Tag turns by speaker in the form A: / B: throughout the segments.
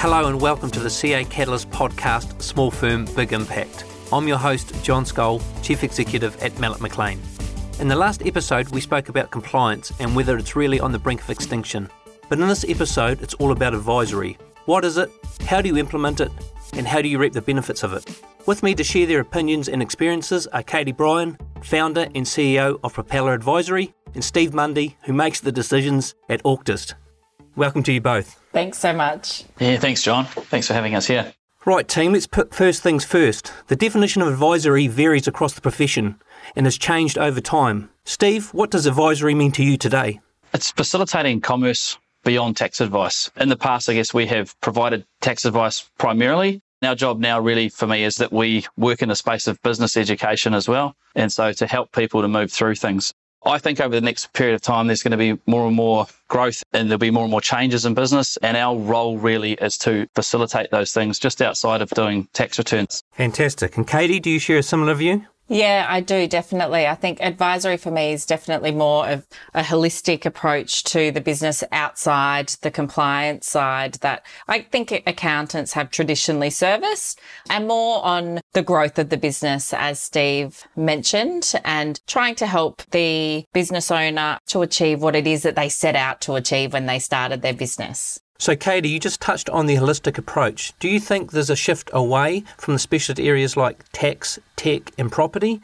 A: Hello and welcome to the CA Catalyst podcast, Small Firm, Big Impact. I'm your host, John Skoll, Chief Executive at Mallet McLean. In the last episode, we spoke about compliance and whether it's really on the brink of extinction. But in this episode, it's all about advisory. What is it? How do you implement it? And how do you reap the benefits of it? With me to share their opinions and experiences are Katie Bryan, founder and CEO of Propeller Advisory, and Steve Mundy, who makes the decisions at Auctist. Welcome to you both.
B: Thanks so much.
C: Yeah, thanks, John. Thanks for having us here.
A: Right, team, let's put first things first. The definition of advisory varies across the profession and has changed over time. Steve, what does advisory mean to you today?
C: It's facilitating commerce beyond tax advice. In the past, I guess we have provided tax advice primarily. Our job now, really, for me, is that we work in the space of business education as well. And so to help people to move through things. I think over the next period of time, there's going to be more and more growth and there'll be more and more changes in business. And our role really is to facilitate those things just outside of doing tax returns.
A: Fantastic. And Katie, do you share a similar view?
B: Yeah, I do definitely. I think advisory for me is definitely more of a holistic approach to the business outside the compliance side that I think accountants have traditionally serviced and more on the growth of the business, as Steve mentioned, and trying to help the business owner to achieve what it is that they set out to achieve when they started their business.
A: So, Katie, you just touched on the holistic approach. Do you think there's a shift away from the specialist areas like tax, tech, and property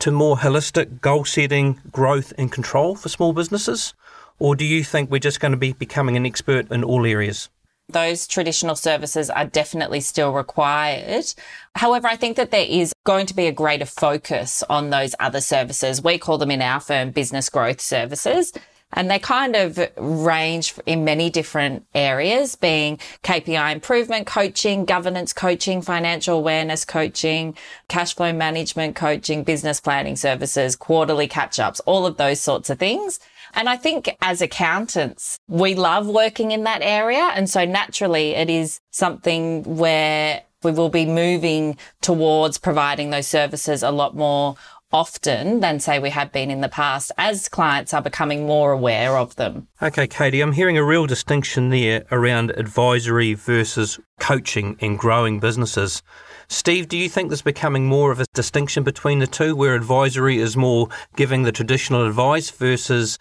A: to more holistic goal setting, growth, and control for small businesses? Or do you think we're just going to be becoming an expert in all areas?
B: Those traditional services are definitely still required. However, I think that there is going to be a greater focus on those other services. We call them in our firm business growth services. And they kind of range in many different areas, being KPI improvement coaching, governance coaching, financial awareness coaching, cash flow management coaching, business planning services, quarterly catch ups, all of those sorts of things. And I think as accountants, we love working in that area. And so naturally it is something where we will be moving towards providing those services a lot more often than say we have been in the past as clients are becoming more aware of them.
A: Okay, Katie, I'm hearing a real distinction there around advisory versus coaching and growing businesses. Steve, do you think there's becoming more of a distinction between the two where advisory is more giving the traditional advice versus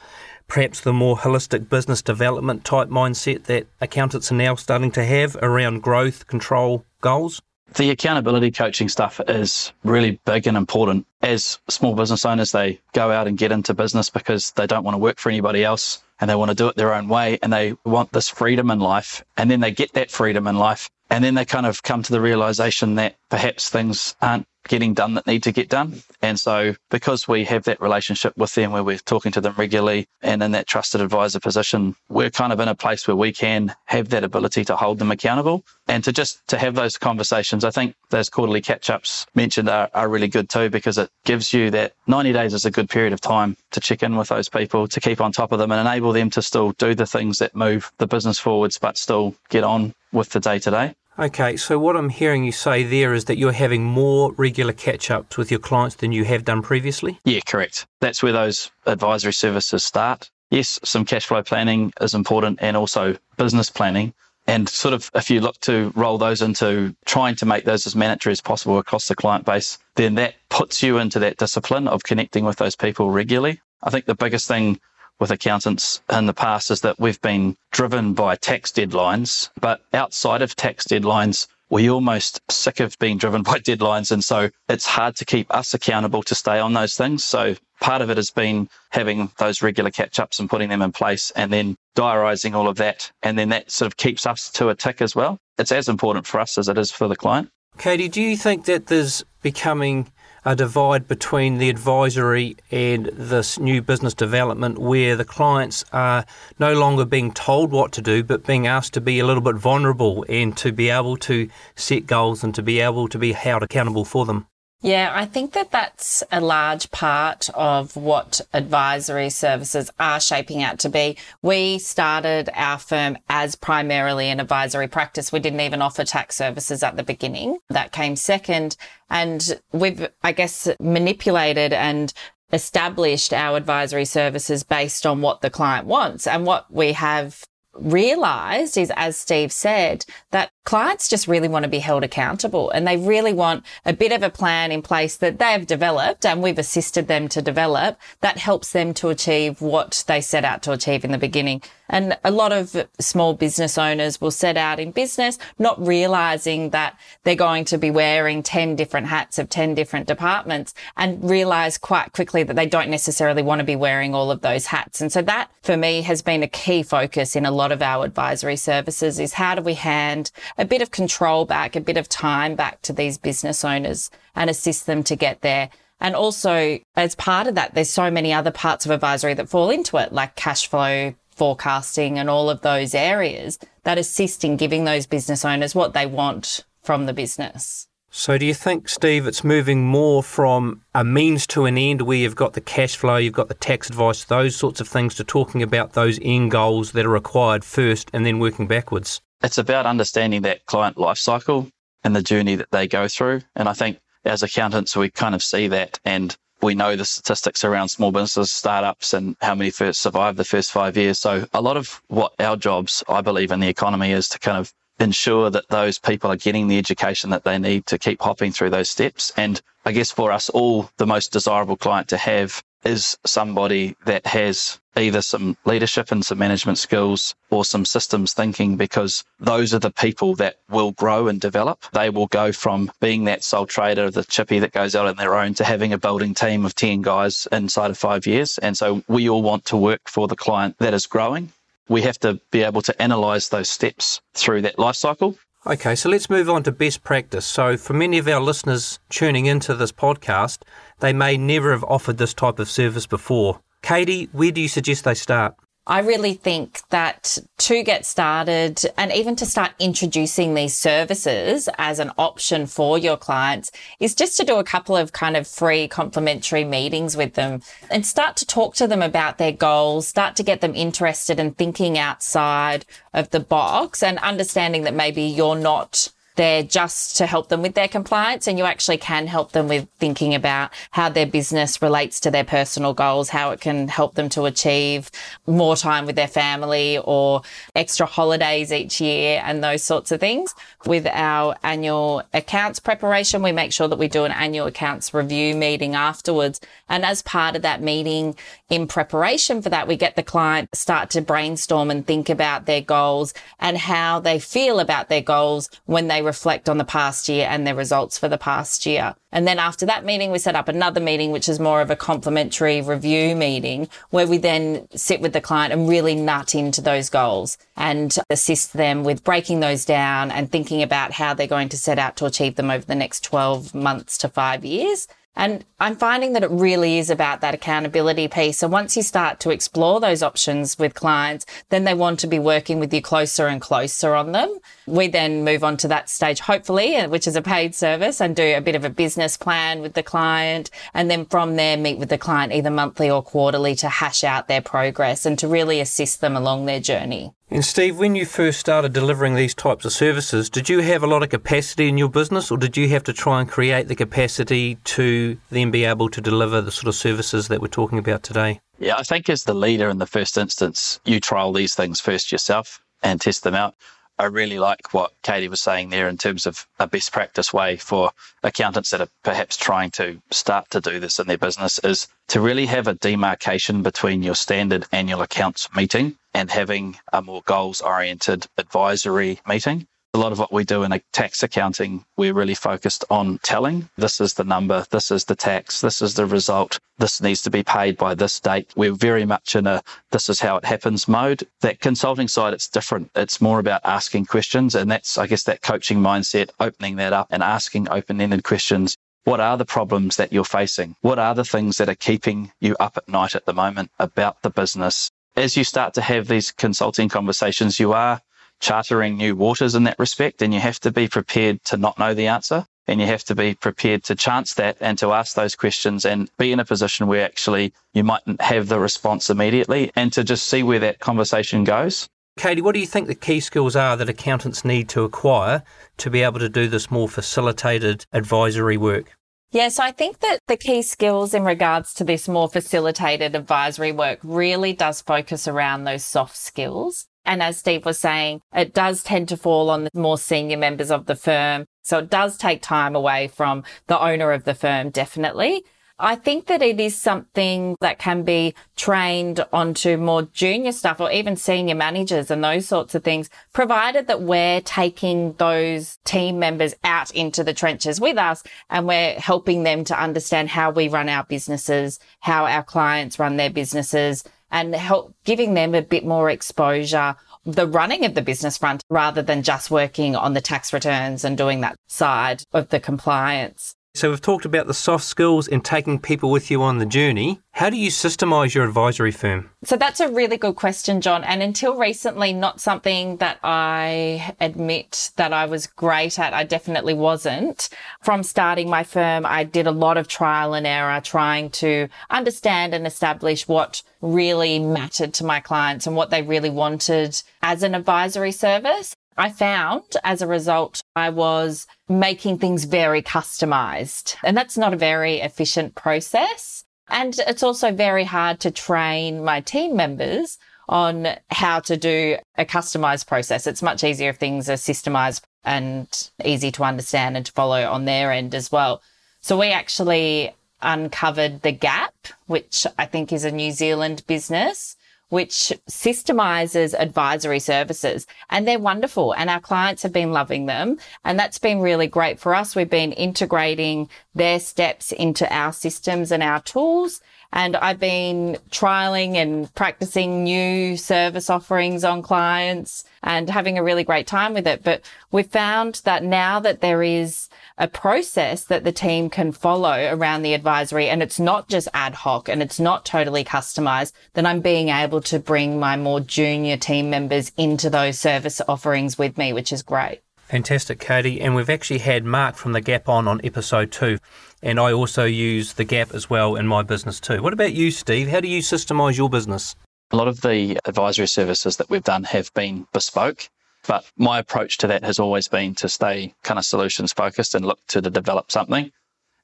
A: perhaps the more holistic business development type mindset that accountants are now starting to have around growth, control, goals?
C: The accountability coaching stuff is really big and important. As small business owners, they go out and get into business because they don't want to work for anybody else and they want to do it their own way and they want this freedom in life. And then they get that freedom in life. And then they kind of come to the realization that perhaps things aren't getting done that need to get done. And so, because we have that relationship with them where we're talking to them regularly and in that trusted advisor position, we're kind of in a place where we can have that ability to hold them accountable and to just to have those conversations. I think those quarterly catch ups mentioned are, are really good too because it gives you that 90 days is a good period of time to check in with those people, to keep on top of them and enable them to still do the things that move the business forwards, but still get on with the day to day.
A: Okay, so what I'm hearing you say there is that you're having more regular catch ups with your clients than you have done previously?
C: Yeah, correct. That's where those advisory services start. Yes, some cash flow planning is important and also business planning. And sort of if you look to roll those into trying to make those as mandatory as possible across the client base, then that puts you into that discipline of connecting with those people regularly. I think the biggest thing with accountants in the past is that we've been driven by tax deadlines, but outside of tax deadlines, we're almost sick of being driven by deadlines. And so it's hard to keep us accountable to stay on those things. So part of it has been having those regular catch ups and putting them in place and then diarising all of that. And then that sort of keeps us to a tick as well. It's as important for us as it is for the client.
A: Katie, do you think that there's becoming a divide between the advisory and this new business development where the clients are no longer being told what to do but being asked to be a little bit vulnerable and to be able to set goals and to be able to be held accountable for them.
B: Yeah, I think that that's a large part of what advisory services are shaping out to be. We started our firm as primarily an advisory practice. We didn't even offer tax services at the beginning. That came second. And we've, I guess, manipulated and established our advisory services based on what the client wants. And what we have realized is, as Steve said, that clients just really want to be held accountable and they really want a bit of a plan in place that they have developed and we've assisted them to develop that helps them to achieve what they set out to achieve in the beginning. And a lot of small business owners will set out in business not realizing that they're going to be wearing 10 different hats of 10 different departments and realize quite quickly that they don't necessarily want to be wearing all of those hats. And so that for me has been a key focus in a lot of our advisory services is how do we hand a bit of control back, a bit of time back to these business owners and assist them to get there. And also, as part of that, there's so many other parts of advisory that fall into it, like cash flow, forecasting, and all of those areas that assist in giving those business owners what they want from the business.
A: So, do you think, Steve, it's moving more from a means to an end where you've got the cash flow, you've got the tax advice, those sorts of things, to talking about those end goals that are required first and then working backwards?
C: It's about understanding that client life cycle and the journey that they go through. And I think as accountants, we kind of see that and we know the statistics around small businesses, startups, and how many first survive the first five years. So a lot of what our jobs, I believe, in the economy is to kind of ensure that those people are getting the education that they need to keep hopping through those steps. And I guess for us all, the most desirable client to have is somebody that has either some leadership and some management skills or some systems thinking because those are the people that will grow and develop. They will go from being that sole trader, the chippy that goes out on their own to having a building team of 10 guys inside of five years. And so we all want to work for the client that is growing. We have to be able to analyze those steps through that life cycle
A: Okay, so let's move on to best practice. So, for many of our listeners tuning into this podcast, they may never have offered this type of service before. Katie, where do you suggest they start?
B: I really think that to get started and even to start introducing these services as an option for your clients is just to do a couple of kind of free complimentary meetings with them and start to talk to them about their goals, start to get them interested in thinking outside of the box and understanding that maybe you're not there just to help them with their compliance and you actually can help them with thinking about how their business relates to their personal goals, how it can help them to achieve more time with their family or extra holidays each year and those sorts of things. With our annual accounts preparation, we make sure that we do an annual accounts review meeting afterwards. And as part of that meeting in preparation for that, we get the client start to brainstorm and think about their goals and how they feel about their goals when they reflect on the past year and their results for the past year. And then after that meeting, we set up another meeting, which is more of a complimentary review meeting where we then sit with the client and really nut into those goals and assist them with breaking those down and thinking about how they're going to set out to achieve them over the next 12 months to five years. And I'm finding that it really is about that accountability piece. So once you start to explore those options with clients, then they want to be working with you closer and closer on them. We then move on to that stage, hopefully, uh, which is a paid service and do a bit of a business plan with the client. And then from there, meet with the client either monthly or quarterly to hash out their progress and to really assist them along their journey.
A: And Steve, when you first started delivering these types of services, did you have a lot of capacity in your business or did you have to try and create the capacity to then be able to deliver the sort of services that we're talking about today?
C: Yeah, I think as the leader in the first instance, you trial these things first yourself and test them out. I really like what Katie was saying there in terms of a best practice way for accountants that are perhaps trying to start to do this in their business is to really have a demarcation between your standard annual accounts meeting and having a more goals oriented advisory meeting a lot of what we do in tax accounting, we're really focused on telling this is the number, this is the tax, this is the result, this needs to be paid by this date. We're very much in a this is how it happens mode. That consulting side, it's different. It's more about asking questions. And that's, I guess, that coaching mindset, opening that up and asking open ended questions. What are the problems that you're facing? What are the things that are keeping you up at night at the moment about the business? As you start to have these consulting conversations, you are chartering new waters in that respect. And you have to be prepared to not know the answer. And you have to be prepared to chance that and to ask those questions and be in a position where actually you mightn't have the response immediately and to just see where that conversation goes.
A: Katie, what do you think the key skills are that accountants need to acquire to be able to do this more facilitated advisory work?
B: Yes, I think that the key skills in regards to this more facilitated advisory work really does focus around those soft skills. And as Steve was saying, it does tend to fall on the more senior members of the firm. So it does take time away from the owner of the firm, definitely. I think that it is something that can be trained onto more junior stuff or even senior managers and those sorts of things, provided that we're taking those team members out into the trenches with us and we're helping them to understand how we run our businesses, how our clients run their businesses and help giving them a bit more exposure the running of the business front rather than just working on the tax returns and doing that side of the compliance.
A: So we've talked about the soft skills and taking people with you on the journey. How do you systemize your advisory firm?
B: So that's a really good question, John. And until recently, not something that I admit that I was great at. I definitely wasn't. From starting my firm, I did a lot of trial and error trying to understand and establish what really mattered to my clients and what they really wanted as an advisory service. I found as a result, I was making things very customized. And that's not a very efficient process. And it's also very hard to train my team members on how to do a customized process. It's much easier if things are systemized and easy to understand and to follow on their end as well. So we actually uncovered the Gap, which I think is a New Zealand business which systemizes advisory services and they're wonderful and our clients have been loving them. And that's been really great for us. We've been integrating their steps into our systems and our tools. And I've been trialing and practicing new service offerings on clients and having a really great time with it. But we found that now that there is a process that the team can follow around the advisory and it's not just ad hoc and it's not totally customized, then I'm being able to bring my more junior team members into those service offerings with me, which is great.
A: Fantastic, Katie. And we've actually had Mark from The Gap on on episode two. And I also use The Gap as well in my business too. What about you, Steve? How do you systemize your business?
C: A lot of the advisory services that we've done have been bespoke. But my approach to that has always been to stay kind of solutions focused and look to, to develop something.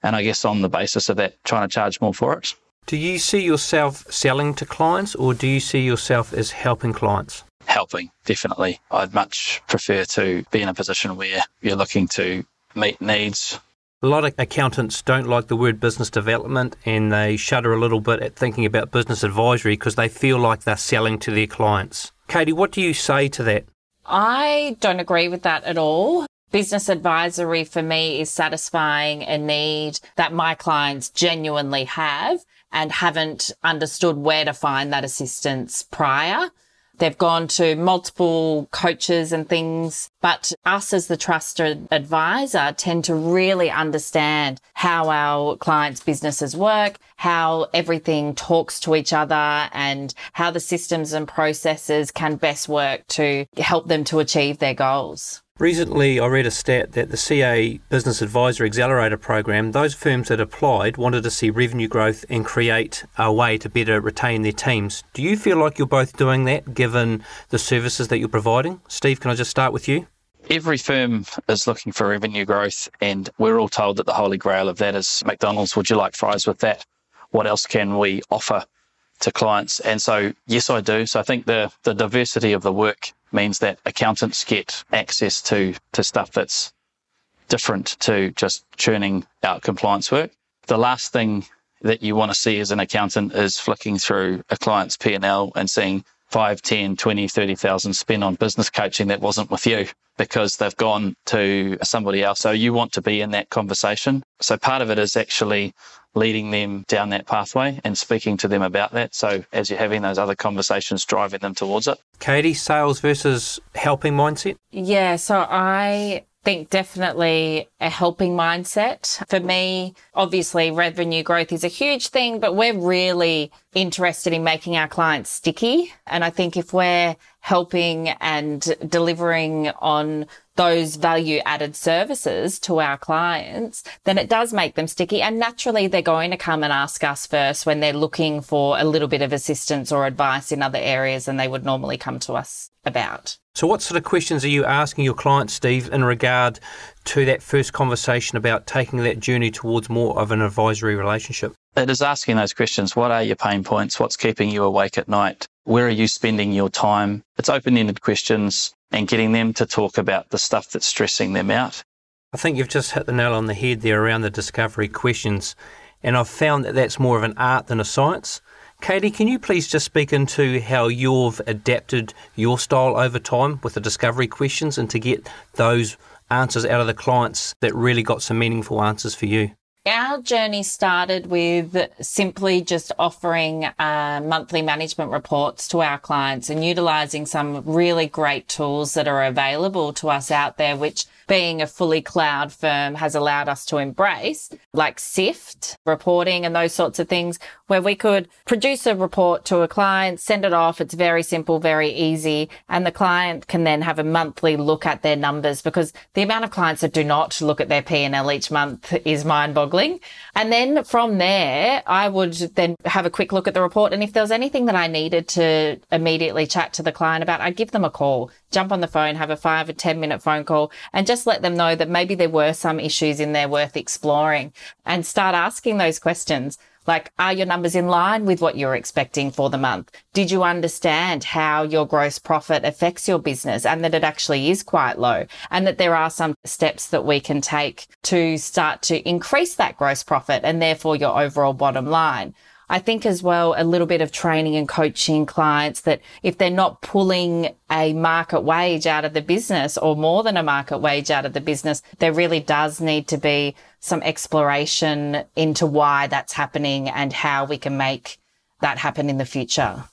C: And I guess on the basis of that, trying to charge more for it.
A: Do you see yourself selling to clients or do you see yourself as helping clients?
C: Helping, definitely. I'd much prefer to be in a position where you're looking to meet needs.
A: A lot of accountants don't like the word business development and they shudder a little bit at thinking about business advisory because they feel like they're selling to their clients. Katie, what do you say to that?
B: I don't agree with that at all. Business advisory for me is satisfying a need that my clients genuinely have and haven't understood where to find that assistance prior. They've gone to multiple coaches and things, but us as the trusted advisor tend to really understand how our clients' businesses work, how everything talks to each other and how the systems and processes can best work to help them to achieve their goals.
A: Recently, I read a stat that the CA Business Advisor Accelerator program, those firms that applied wanted to see revenue growth and create a way to better retain their teams. Do you feel like you're both doing that given the services that you're providing? Steve, can I just start with you?
C: Every firm is looking for revenue growth, and we're all told that the holy grail of that is McDonald's. Would you like fries with that? What else can we offer to clients? And so, yes, I do. So I think the, the diversity of the work means that accountants get access to, to stuff that's different to just churning out compliance work. The last thing that you want to see as an accountant is flicking through a client's P&L and seeing 5, 10, 20, 30,000 spent on business coaching that wasn't with you because they've gone to somebody else. So you want to be in that conversation. So part of it is actually leading them down that pathway and speaking to them about that. So as you're having those other conversations, driving them towards it.
A: Katie, sales versus helping mindset?
B: Yeah, so I think definitely a helping mindset. For me, obviously revenue growth is a huge thing, but we're really interested in making our clients sticky. And I think if we're helping and delivering on those value added services to our clients, then it does make them sticky. And naturally, they're going to come and ask us first when they're looking for a little bit of assistance or advice in other areas than they would normally come to us about.
A: So, what sort of questions are you asking your clients, Steve, in regard to that first conversation about taking that journey towards more of an advisory relationship?
C: It is asking those questions. What are your pain points? What's keeping you awake at night? Where are you spending your time? It's open ended questions and getting them to talk about the stuff that's stressing them out.
A: I think you've just hit the nail on the head there around the discovery questions. And I've found that that's more of an art than a science. Katie, can you please just speak into how you've adapted your style over time with the discovery questions and to get those answers out of the clients that really got some meaningful answers for you?
B: Our journey started with simply just offering uh, monthly management reports to our clients and utilizing some really great tools that are available to us out there, which being a fully cloud firm has allowed us to embrace, like Syft reporting and those sorts of things, where we could produce a report to a client, send it off. It's very simple, very easy. And the client can then have a monthly look at their numbers because the amount of clients that do not look at their P&L each month is mind boggling. And then from there, I would then have a quick look at the report. And if there was anything that I needed to immediately chat to the client about, I'd give them a call, jump on the phone, have a five or 10 minute phone call and just let them know that maybe there were some issues in there worth exploring and start asking those questions. Like, are your numbers in line with what you're expecting for the month? Did you understand how your gross profit affects your business and that it actually is quite low and that there are some steps that we can take to start to increase that gross profit and therefore your overall bottom line? I think as well, a little bit of training and coaching clients that if they're not pulling a market wage out of the business or more than a market wage out of the business, there really does need to be some exploration into why that's happening and how we can make that happen in the future.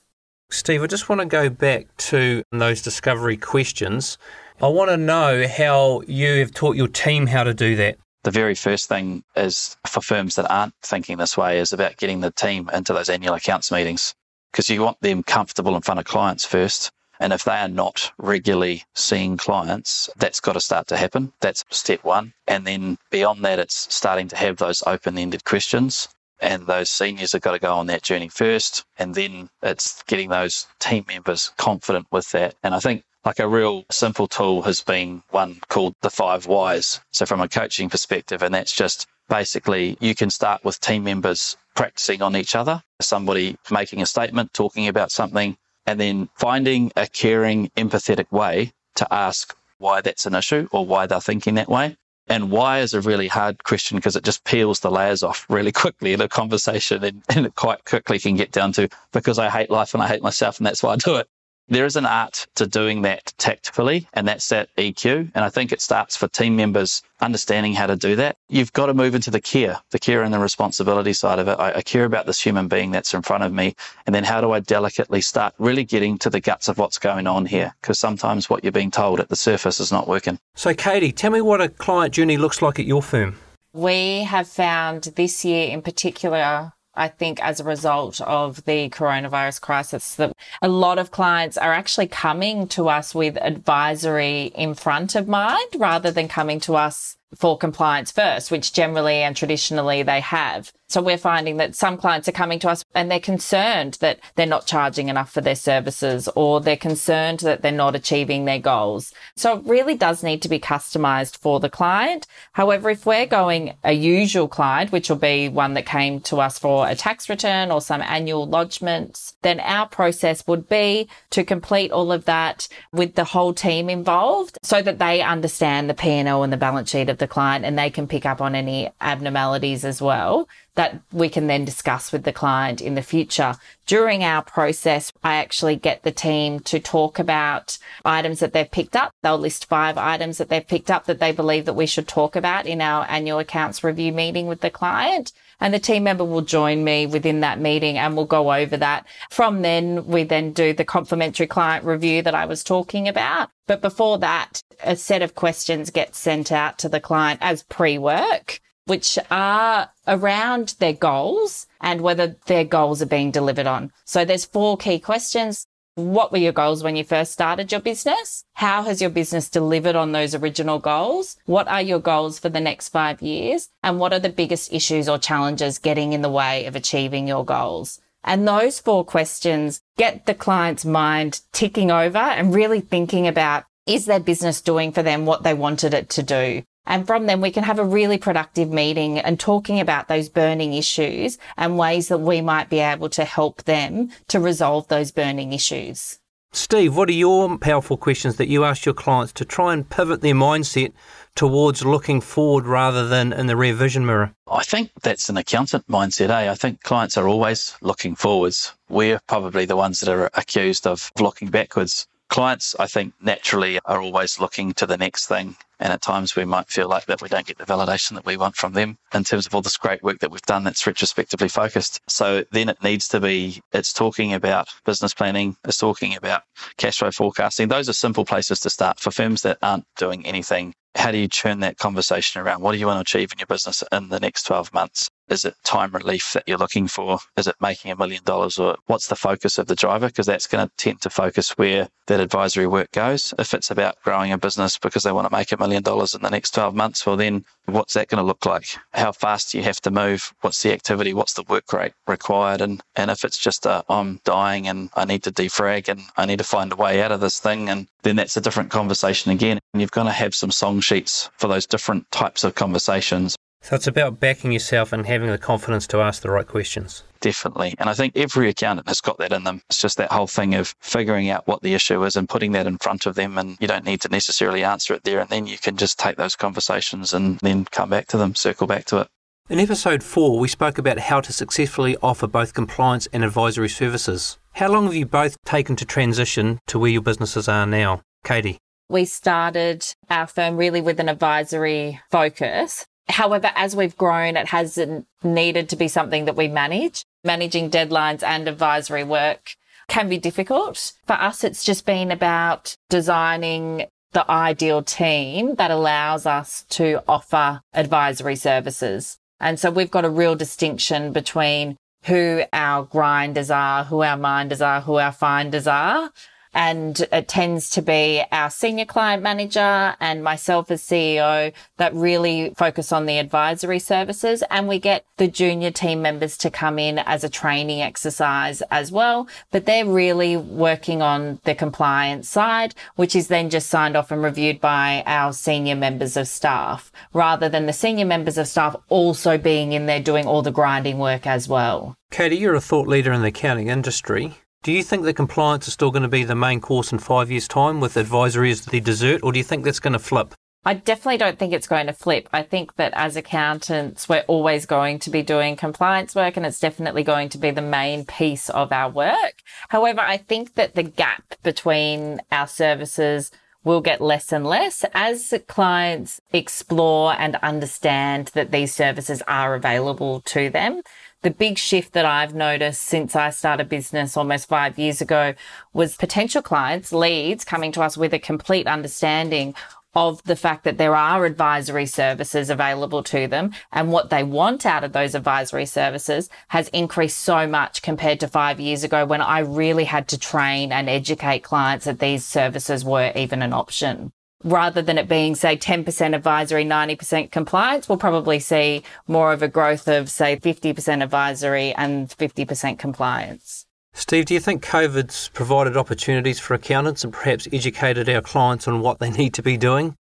A: Steve, I just want to go back to those discovery questions. I want to know how you have taught your team how to do that
C: the very first thing is for firms that aren't thinking this way is about getting the team into those annual accounts meetings because you want them comfortable in front of clients first. And if they are not regularly seeing clients, that's got to start to happen. That's step one. And then beyond that, it's starting to have those open ended questions. And those seniors have got to go on that journey first. And then it's getting those team members confident with that. And I think like a real simple tool has been one called the five whys. So from a coaching perspective, and that's just basically you can start with team members practicing on each other, somebody making a statement, talking about something, and then finding a caring, empathetic way to ask why that's an issue or why they're thinking that way. And why is a really hard question because it just peels the layers off really quickly in a conversation and, and it quite quickly can get down to because I hate life and I hate myself and that's why I do it. There is an art to doing that tactfully, and that's that EQ. And I think it starts for team members understanding how to do that. You've got to move into the care, the care and the responsibility side of it. I, I care about this human being that's in front of me. And then how do I delicately start really getting to the guts of what's going on here? Because sometimes what you're being told at the surface is not working.
A: So, Katie, tell me what a client journey looks like at your firm.
B: We have found this year in particular I think as a result of the coronavirus crisis that a lot of clients are actually coming to us with advisory in front of mind rather than coming to us for compliance first, which generally and traditionally they have. So we're finding that some clients are coming to us and they're concerned that they're not charging enough for their services or they're concerned that they're not achieving their goals. So it really does need to be customized for the client. However, if we're going a usual client, which will be one that came to us for a tax return or some annual lodgements, then our process would be to complete all of that with the whole team involved so that they understand the P&L and the balance sheet of the client and they can pick up on any abnormalities as well that we can then discuss with the client in the future. During our process, I actually get the team to talk about items that they've picked up. They'll list five items that they've picked up that they believe that we should talk about in our annual accounts review meeting with the client. And the team member will join me within that meeting and we'll go over that. From then, we then do the complimentary client review that I was talking about. But before that, a set of questions gets sent out to the client as pre-work which are around their goals and whether their goals are being delivered on. So there's four key questions. What were your goals when you first started your business? How has your business delivered on those original goals? What are your goals for the next five years? And what are the biggest issues or challenges getting in the way of achieving your goals? And those four questions get the client's mind ticking over and really thinking about is their business doing for them what they wanted it to do? And from them, we can have a really productive meeting and talking about those burning issues and ways that we might be able to help them to resolve those burning issues.
A: Steve, what are your powerful questions that you ask your clients to try and pivot their mindset towards looking forward rather than in the rear vision mirror?
C: I think that's an accountant mindset, eh? I think clients are always looking forwards. We're probably the ones that are accused of looking backwards. Clients, I think, naturally are always looking to the next thing. And at times we might feel like that we don't get the validation that we want from them in terms of all this great work that we've done that's retrospectively focused. So then it needs to be, it's talking about business planning, it's talking about cash flow forecasting. Those are simple places to start for firms that aren't doing anything how do you turn that conversation around? What do you want to achieve in your business in the next 12 months? Is it time relief that you're looking for? Is it making a million dollars or what's the focus of the driver? Because that's going to tend to focus where that advisory work goes. If it's about growing a business because they want to make a million dollars in the next 12 months, well, then what's that going to look like? How fast do you have to move? What's the activity? What's the work rate required? And, and if it's just a, I'm dying and I need to defrag and I need to find a way out of this thing, and then that's a different conversation again. And you've got to have some song sheets for those different types of conversations.
A: So it's about backing yourself and having the confidence to ask the right questions.
C: Definitely. And I think every accountant has got that in them. It's just that whole thing of figuring out what the issue is and putting that in front of them. And you don't need to necessarily answer it there. And then you can just take those conversations and then come back to them, circle back to it.
A: In episode four, we spoke about how to successfully offer both compliance and advisory services. How long have you both taken to transition to where your businesses are now? Katie.
B: We started our firm really with an advisory focus. However, as we've grown, it has needed to be something that we manage. Managing deadlines and advisory work can be difficult. For us, it's just been about designing the ideal team that allows us to offer advisory services. And so we've got a real distinction between who our grinders are, who our minders are, who our finders are. And it tends to be our senior client manager and myself as CEO that really focus on the advisory services. And we get the junior team members to come in as a training exercise as well. But they're really working on the compliance side, which is then just signed off and reviewed by our senior members of staff rather than the senior members of staff also being in there doing all the grinding work as well.
A: Katie, you're a thought leader in the accounting industry. Do you think that compliance is still going to be the main course in five years' time with advisory as the dessert, or do you think that's going to flip?
B: I definitely don't think it's going to flip. I think that as accountants, we're always going to be doing compliance work and it's definitely going to be the main piece of our work. However, I think that the gap between our services will get less and less as clients explore and understand that these services are available to them the big shift that I've noticed since I started business almost five years ago was potential clients, leads coming to us with a complete understanding of the fact that there are advisory services available to them. And what they want out of those advisory services has increased so much compared to five years ago when I really had to train and educate clients that these services were even an option rather than it being, say, 10% advisory, 90% compliance, we'll probably see more of a growth of, say, 50% advisory and 50% compliance.
A: Steve, do you think COVID's provided opportunities for accountants and perhaps educated our clients on what they need to be doing?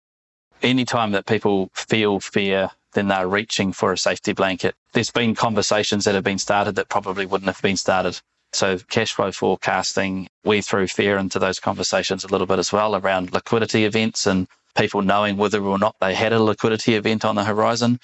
C: Anytime that people feel fear, then they're reaching for a safety blanket. There's been conversations that have been started that probably wouldn't have been started so cash flow forecasting, we threw fear into those conversations a little bit as well around liquidity events and people knowing whether or not they had a liquidity event on the horizon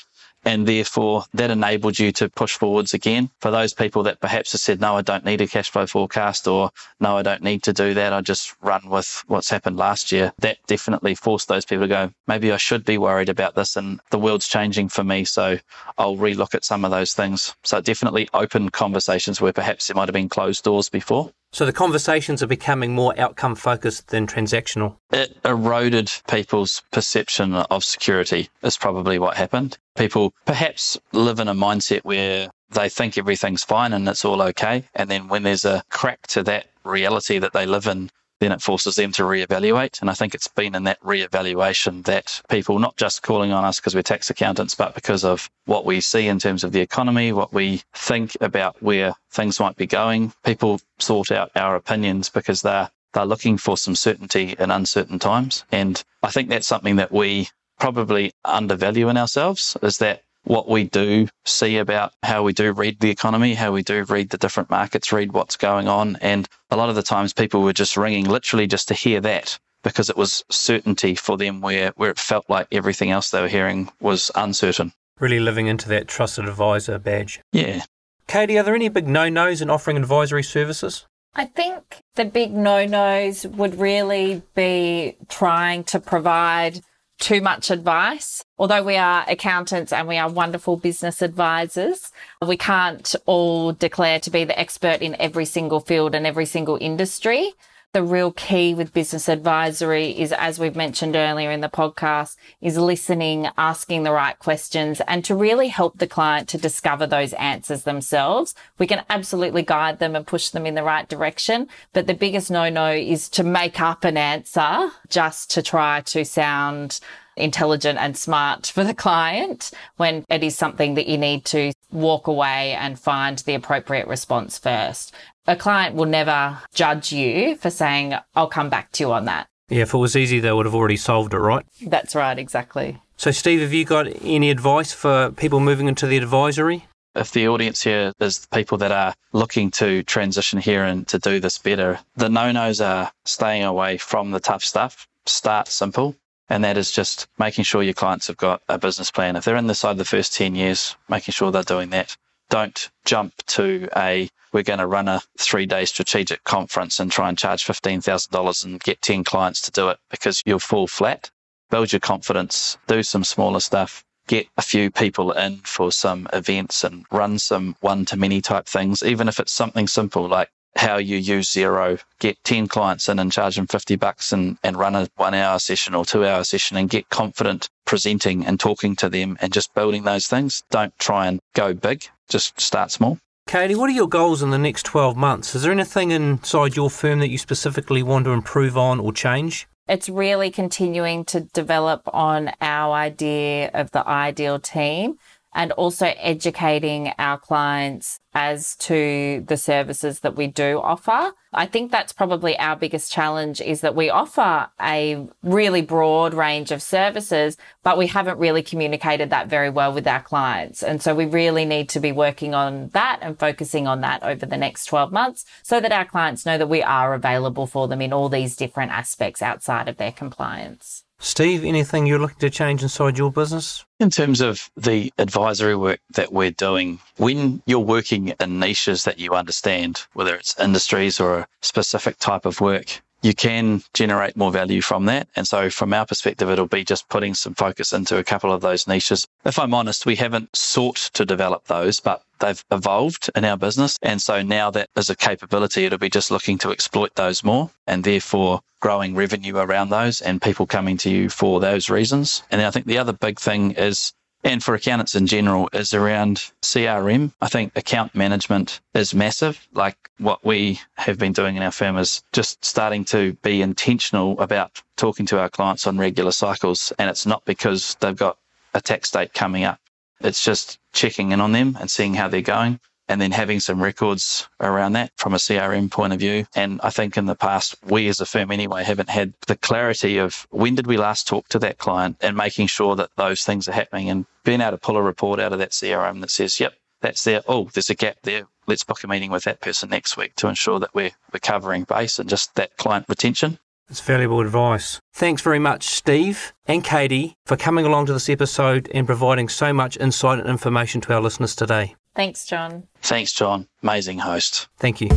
C: and therefore that enabled you to push forwards again. For those people that perhaps have said, no, I don't need a cash flow forecast or no, I don't need to do that. I just run with what's happened last year. That definitely forced those people to go, maybe I should be worried about this and the world's changing for me. So I'll relook at some of those things. So it definitely opened conversations where perhaps there might have been closed doors before.
A: So the conversations are becoming more outcome focused than transactional.
C: It eroded people's perception of security, is probably what happened. People perhaps live in a mindset where they think everything's fine and it's all okay. And then when there's a crack to that reality that they live in, then it forces them to reevaluate. And I think it's been in that reevaluation that people, not just calling on us because we're tax accountants, but because of what we see in terms of the economy, what we think about where things might be going, people sort out our opinions because they're they're looking for some certainty in uncertain times. And I think that's something that we probably undervalue in ourselves is that what we do see about how we do read the economy, how we do read the different markets, read what's going on. And a lot of the times people were just ringing literally just to hear that because it was certainty for them where, where it felt like everything else they were hearing was uncertain.
A: Really living into that trusted advisor badge.
C: Yeah.
A: Katie, are there any big no nos in offering advisory services?
B: I think the big no nos would really be trying to provide too much advice. Although we are accountants and we are wonderful business advisors, we can't all declare to be the expert in every single field and every single industry the real key with business advisory is, as we've mentioned earlier in the podcast, is listening, asking the right questions and to really help the client to discover those answers themselves. We can absolutely guide them and push them in the right direction. But the biggest no-no is to make up an answer just to try to sound intelligent and smart for the client when it is something that you need to walk away and find the appropriate response first a client will never judge you for saying, I'll come back to you on that.
A: Yeah, if it was easy, they would have already solved it, right?
B: That's right, exactly.
A: So, Steve, have you got any advice for people moving into the advisory?
C: If the audience here is people that are looking to transition here and to do this better, the no nos are staying away from the tough stuff. Start simple. And that is just making sure your clients have got a business plan. If they're in the side of the first 10 years, making sure they're doing that. Don't jump to a we're going to run a three day strategic conference and try and charge $15,000 and get 10 clients to do it because you'll fall flat. Build your confidence, do some smaller stuff, get a few people in for some events and run some one to many type things, even if it's something simple like how you use Xero, get 10 clients in and charge them 50 bucks and, and run a one hour session or two hour session and get confident presenting and talking to them and just building those things. Don't try and go big, just start small.
A: Katie, what are your goals in the next 12 months? Is there anything inside your firm that you specifically want to improve on or change?
B: It's really continuing to develop on our idea of the ideal team and also educating our clients as to the services that we do offer. I think that's probably our biggest challenge is that we offer a really broad range of services, but we haven't really communicated that very well with our clients. And so we really need to be working on that and focusing on that over the next 12 months so that our clients know that we are available for them in all these different aspects outside of their compliance.
A: Steve, anything you're looking to change inside your business?
C: In terms of the advisory work that we're doing, when you're working in niches that you understand, whether it's industries or a specific type of work, you can generate more value from that. And so, from our perspective, it'll be just putting some focus into a couple of those niches. If I'm honest, we haven't sought to develop those, but they've evolved in our business. And so now that is a capability, it'll be just looking to exploit those more and therefore growing revenue around those and people coming to you for those reasons. And I think the other big thing is and for accountants in general is around CRM. I think account management is massive. Like what we have been doing in our firm is just starting to be intentional about talking to our clients on regular cycles. And it's not because they've got a tax date coming up. It's just checking in on them and seeing how they're going and then having some records around that from a CRM point of view. And I think in the past, we as a firm anyway haven't had the clarity of when did we last talk to that client and making sure that those things are happening and being able to pull a report out of that CRM that says, yep, that's there. Oh, there's a gap there. Let's book a meeting with that person next week to ensure that we're, we're covering base and just that client retention.
A: It's valuable advice. Thanks very much, Steve and Katie, for coming along to this episode and providing so much insight and information to our listeners today.
B: Thanks, John.
C: Thanks, John. Amazing host.
A: Thank you.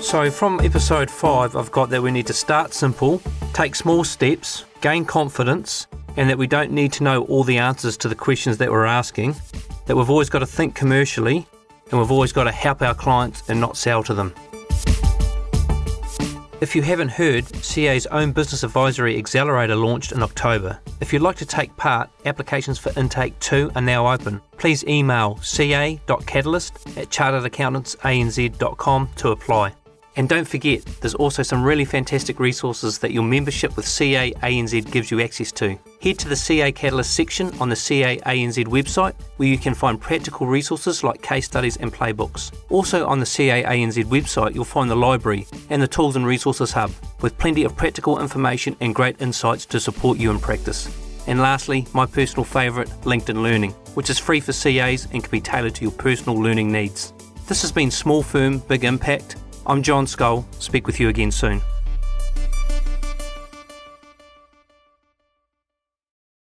A: So, from episode five, I've got that we need to start simple, take small steps, gain confidence, and that we don't need to know all the answers to the questions that we're asking, that we've always got to think commercially, and we've always got to help our clients and not sell to them. If you haven't heard, CA's own business advisory accelerator launched in October. If you'd like to take part, applications for intake 2 are now open. Please email ca.catalyst at charteredaccountantsanz.com to apply. And don't forget, there's also some really fantastic resources that your membership with CA ANZ gives you access to. Head to the CA Catalyst section on the CA ANZ website where you can find practical resources like case studies and playbooks. Also on the CA ANZ website, you'll find the library and the Tools and Resources Hub. with plenty of practical information and great insights to support you in practice. And lastly, my personal favourite, LinkedIn Learning, which is free for CAs and can be tailored to your personal learning needs. This has been Small Firm, Big Impact. I'm John Skull. Speak with you again soon.